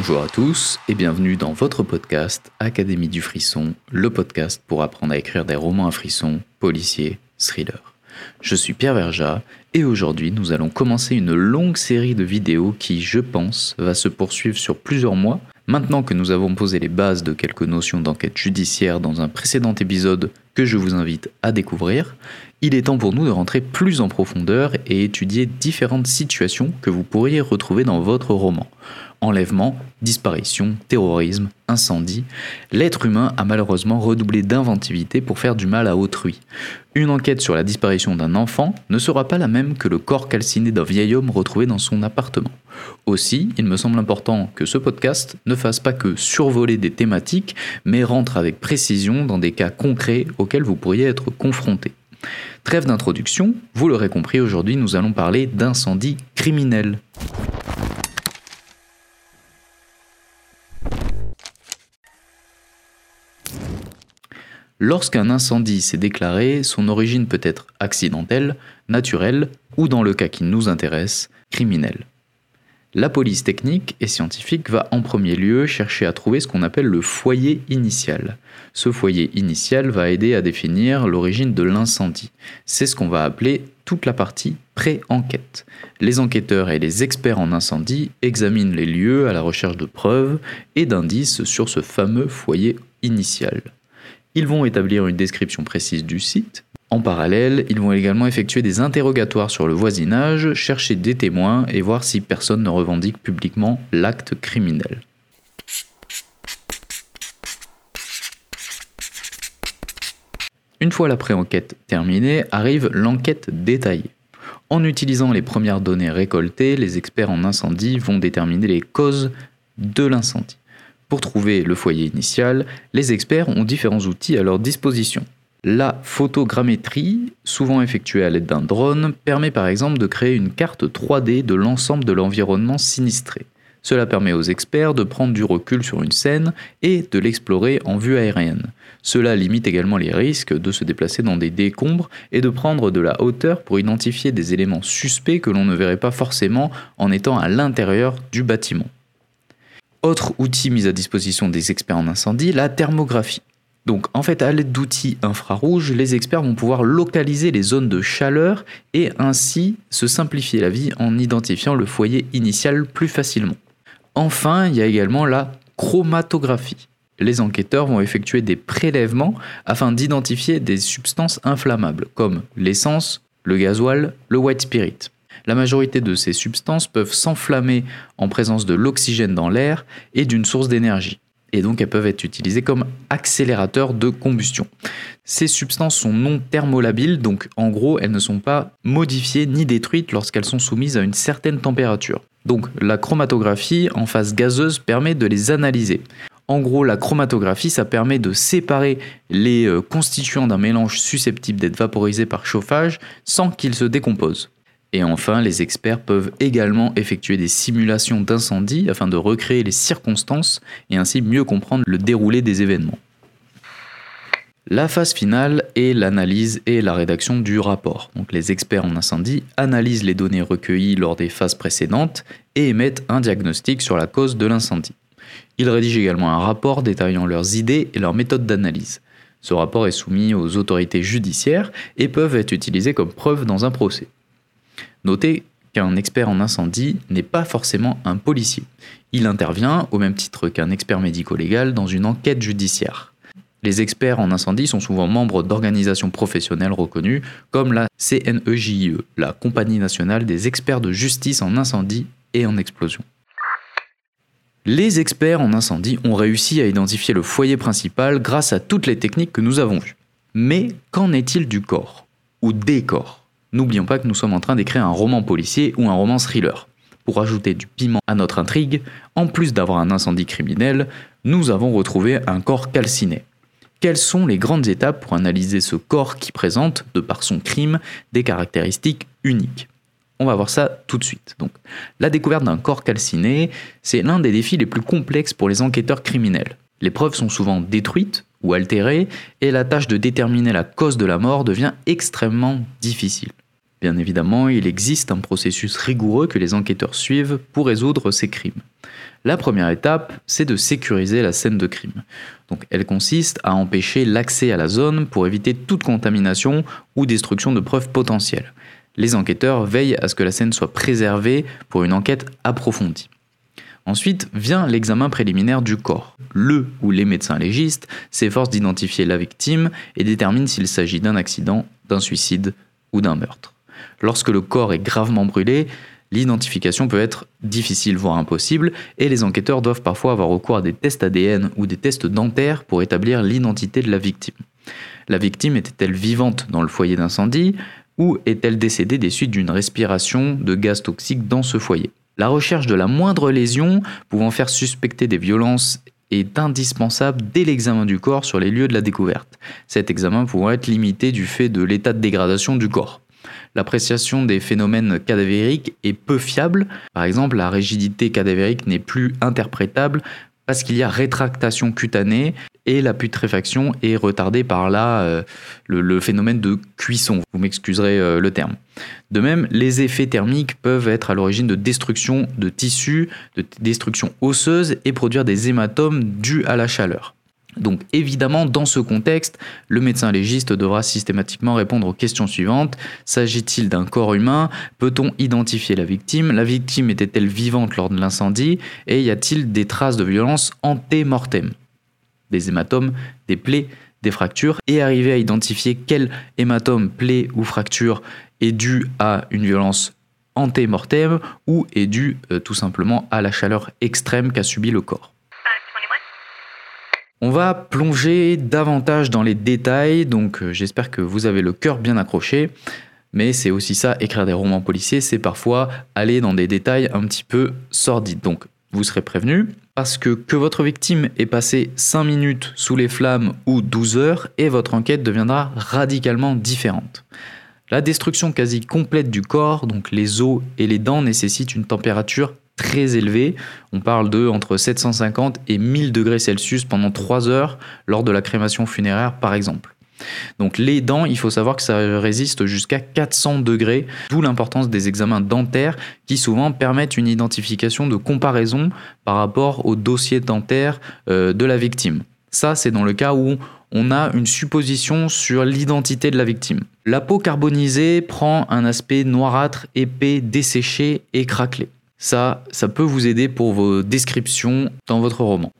Bonjour à tous et bienvenue dans votre podcast Académie du frisson, le podcast pour apprendre à écrire des romans à frissons, policiers, thrillers. Je suis Pierre Verja et aujourd'hui nous allons commencer une longue série de vidéos qui, je pense, va se poursuivre sur plusieurs mois. Maintenant que nous avons posé les bases de quelques notions d'enquête judiciaire dans un précédent épisode que je vous invite à découvrir, il est temps pour nous de rentrer plus en profondeur et étudier différentes situations que vous pourriez retrouver dans votre roman. Enlèvement, disparition, terrorisme, incendie, l'être humain a malheureusement redoublé d'inventivité pour faire du mal à autrui. Une enquête sur la disparition d'un enfant ne sera pas la même que le corps calciné d'un vieil homme retrouvé dans son appartement. Aussi, il me semble important que ce podcast ne fasse pas que survoler des thématiques, mais rentre avec précision dans des cas concrets auxquels vous pourriez être confronté. Trêve d'introduction, vous l'aurez compris, aujourd'hui nous allons parler d'incendie criminel. Lorsqu'un incendie s'est déclaré, son origine peut être accidentelle, naturelle ou, dans le cas qui nous intéresse, criminelle. La police technique et scientifique va en premier lieu chercher à trouver ce qu'on appelle le foyer initial. Ce foyer initial va aider à définir l'origine de l'incendie. C'est ce qu'on va appeler toute la partie pré-enquête. Les enquêteurs et les experts en incendie examinent les lieux à la recherche de preuves et d'indices sur ce fameux foyer initial. Ils vont établir une description précise du site. En parallèle, ils vont également effectuer des interrogatoires sur le voisinage, chercher des témoins et voir si personne ne revendique publiquement l'acte criminel. Une fois la pré-enquête terminée, arrive l'enquête détaillée. En utilisant les premières données récoltées, les experts en incendie vont déterminer les causes de l'incendie. Pour trouver le foyer initial, les experts ont différents outils à leur disposition. La photogrammétrie, souvent effectuée à l'aide d'un drone, permet par exemple de créer une carte 3D de l'ensemble de l'environnement sinistré. Cela permet aux experts de prendre du recul sur une scène et de l'explorer en vue aérienne. Cela limite également les risques de se déplacer dans des décombres et de prendre de la hauteur pour identifier des éléments suspects que l'on ne verrait pas forcément en étant à l'intérieur du bâtiment. Autre outil mis à disposition des experts en incendie, la thermographie. Donc en fait, à l'aide d'outils infrarouges, les experts vont pouvoir localiser les zones de chaleur et ainsi se simplifier la vie en identifiant le foyer initial plus facilement. Enfin, il y a également la chromatographie. Les enquêteurs vont effectuer des prélèvements afin d'identifier des substances inflammables comme l'essence, le gasoil, le white spirit. La majorité de ces substances peuvent s'enflammer en présence de l'oxygène dans l'air et d'une source d'énergie. Et donc elles peuvent être utilisées comme accélérateurs de combustion. Ces substances sont non thermolabiles, donc en gros elles ne sont pas modifiées ni détruites lorsqu'elles sont soumises à une certaine température. Donc la chromatographie en phase gazeuse permet de les analyser. En gros, la chromatographie, ça permet de séparer les euh, constituants d'un mélange susceptible d'être vaporisé par chauffage sans qu'il se décompose. Et enfin, les experts peuvent également effectuer des simulations d'incendie afin de recréer les circonstances et ainsi mieux comprendre le déroulé des événements. La phase finale est l'analyse et la rédaction du rapport. Les experts en incendie analysent les données recueillies lors des phases précédentes et émettent un diagnostic sur la cause de l'incendie. Ils rédigent également un rapport détaillant leurs idées et leurs méthodes d'analyse. Ce rapport est soumis aux autorités judiciaires et peuvent être utilisés comme preuve dans un procès. Notez qu'un expert en incendie n'est pas forcément un policier. Il intervient, au même titre qu'un expert médico-légal, dans une enquête judiciaire. Les experts en incendie sont souvent membres d'organisations professionnelles reconnues comme la CNEJIE, e, la Compagnie nationale des experts de justice en incendie et en explosion. Les experts en incendie ont réussi à identifier le foyer principal grâce à toutes les techniques que nous avons vues. Mais qu'en est-il du corps Ou des corps? N'oublions pas que nous sommes en train d'écrire un roman policier ou un roman thriller. Pour ajouter du piment à notre intrigue, en plus d'avoir un incendie criminel, nous avons retrouvé un corps calciné. Quelles sont les grandes étapes pour analyser ce corps qui présente, de par son crime, des caractéristiques uniques? On va voir ça tout de suite. Donc, la découverte d'un corps calciné, c'est l'un des défis les plus complexes pour les enquêteurs criminels. Les preuves sont souvent détruites ou altérées et la tâche de déterminer la cause de la mort devient extrêmement difficile. Bien évidemment, il existe un processus rigoureux que les enquêteurs suivent pour résoudre ces crimes. La première étape, c'est de sécuriser la scène de crime. Donc, elle consiste à empêcher l'accès à la zone pour éviter toute contamination ou destruction de preuves potentielles. Les enquêteurs veillent à ce que la scène soit préservée pour une enquête approfondie. Ensuite vient l'examen préliminaire du corps. Le ou les médecins légistes s'efforcent d'identifier la victime et déterminent s'il s'agit d'un accident, d'un suicide ou d'un meurtre. Lorsque le corps est gravement brûlé, l'identification peut être difficile voire impossible et les enquêteurs doivent parfois avoir recours à des tests ADN ou des tests dentaires pour établir l'identité de la victime. La victime était-elle vivante dans le foyer d'incendie ou est-elle décédée des suites d'une respiration de gaz toxiques dans ce foyer? La recherche de la moindre lésion pouvant faire suspecter des violences est indispensable dès l'examen du corps sur les lieux de la découverte. Cet examen pouvant être limité du fait de l'état de dégradation du corps. L'appréciation des phénomènes cadavériques est peu fiable. Par exemple, la rigidité cadavérique n'est plus interprétable parce qu'il y a rétractation cutanée et la putréfaction est retardée par là euh, le, phénomène de cuisson. Vous m'excuserez euh, le terme. De même, les effets thermiques peuvent être à l'origine de destruction de tissus, de destruction osseuse et produire des hématomes dus à la chaleur. Donc évidemment, dans ce contexte, le médecin légiste devra systématiquement répondre aux questions suivantes. S'agit-il d'un corps humain? Peut-on identifier la victime? La victime était-elle vivante lors de l'incendie? Et y a-t-il des traces de violence anté-mortem? Des hématomes, des plaies, des fractures Et arriver à identifier quel hématome, plaie ou fracture est dû à une violence anté-mortem ou est dû euh, tout simplement à la chaleur extrême qu'a subi le corps. On va plonger davantage dans les détails, donc euh, j'espère que vous avez le cœur bien accroché. Mais c'est aussi ça, écrire des romans policiers, c'est parfois aller dans des détails un petit peu sordides. Donc vous serez prévenu, parce que que votre victime ait passé 5 minutes sous les flammes ou 12 heures, et votre enquête deviendra radicalement différente. La destruction quasi complète du corps, donc les os et les dents, nécessite une température très élevé. On parle de entre 750 et 1000 degrés Celsius pendant 3 heures lors de la crémation funéraire par exemple. Donc les dents, il faut savoir que ça résiste jusqu'à 400 degrés, d'où l'importance des examens dentaires qui souvent permettent une identification de comparaison par rapport au dossier dentaire euh, de la victime. Ça, c'est dans le cas où on a une supposition sur l'identité de la victime. La peau carbonisée prend un aspect noirâtre, épais, desséché et craquelé. Ça, ça peut vous aider pour vos descriptions dans votre roman.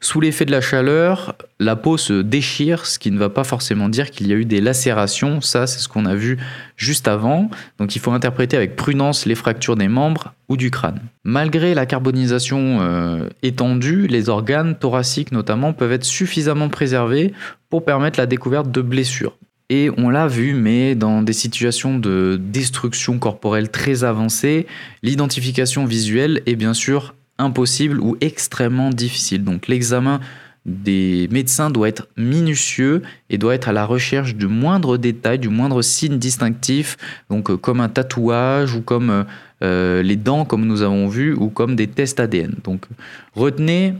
Sous l'effet de la chaleur, la peau se déchire, ce qui ne va pas forcément dire qu'il y a eu des lacérations. Ça, c'est ce qu'on a vu juste avant. Donc il faut interpréter avec prudence les fractures des membres ou du crâne. Malgré la carbonisation euh, étendue, les organes thoraciques notamment peuvent être suffisamment préservés pour permettre la découverte de blessures. Et on l'a vu, mais dans des situations de destruction corporelle très avancées, l'identification visuelle est bien sûr impossible ou extrêmement difficile. Donc l'examen des médecins doit être minutieux et doit être à la recherche du moindre détail, du moindre signe distinctif, donc euh, comme un tatouage ou comme euh, les dents comme nous avons vu ou comme des tests ADN. Donc retenez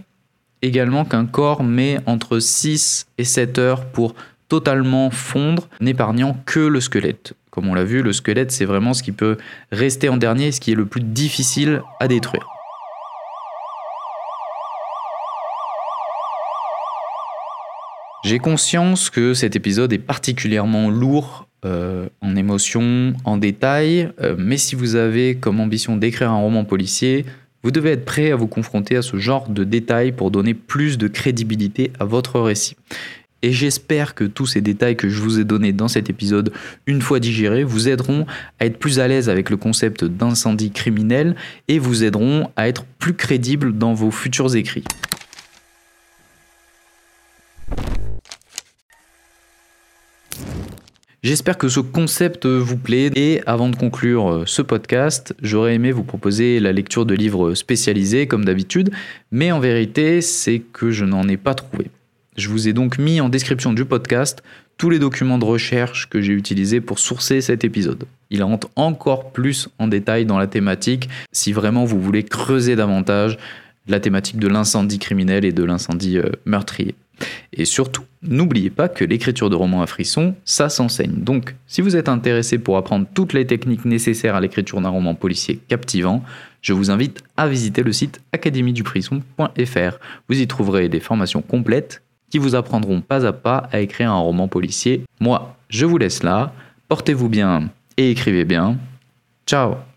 également qu'un corps met entre 6 et 7 heures pour totalement fondre, n'épargnant que le squelette. Comme on l'a vu, le squelette, c'est vraiment ce qui peut rester en dernier, ce qui est le plus difficile à détruire. J'ai conscience que cet épisode est particulièrement lourd euh, en émotions, en détails, euh, mais si vous avez comme ambition d'écrire un roman policier, vous devez être prêt à vous confronter à ce genre de détails pour donner plus de crédibilité à votre récit. Et j'espère que tous ces détails que je vous ai donnés dans cet épisode, une fois digérés, vous aideront à être plus à l'aise avec le concept d'incendie criminel et vous aideront à être plus crédible dans vos futurs écrits. J'espère que ce concept vous plaît et avant de conclure ce podcast, j'aurais aimé vous proposer la lecture de livres spécialisés comme d'habitude, mais en vérité c'est que je n'en ai pas trouvé. Je vous ai donc mis en description du podcast tous les documents de recherche que j'ai utilisés pour sourcer cet épisode. Il rentre encore plus en détail dans la thématique si vraiment vous voulez creuser davantage la thématique de l'incendie criminel et de l'incendie euh, meurtrier. Et surtout, n'oubliez pas que l'écriture de romans à frisson, ça s'enseigne. Donc, si vous êtes intéressé pour apprendre toutes les techniques nécessaires à l'écriture d'un roman policier captivant, je vous invite à visiter le site académiedufrisson.fr. Vous y trouverez des formations complètes qui vous apprendront pas à pas à écrire un roman policier. Moi, je vous laisse là. Portez-vous bien et écrivez bien. Ciao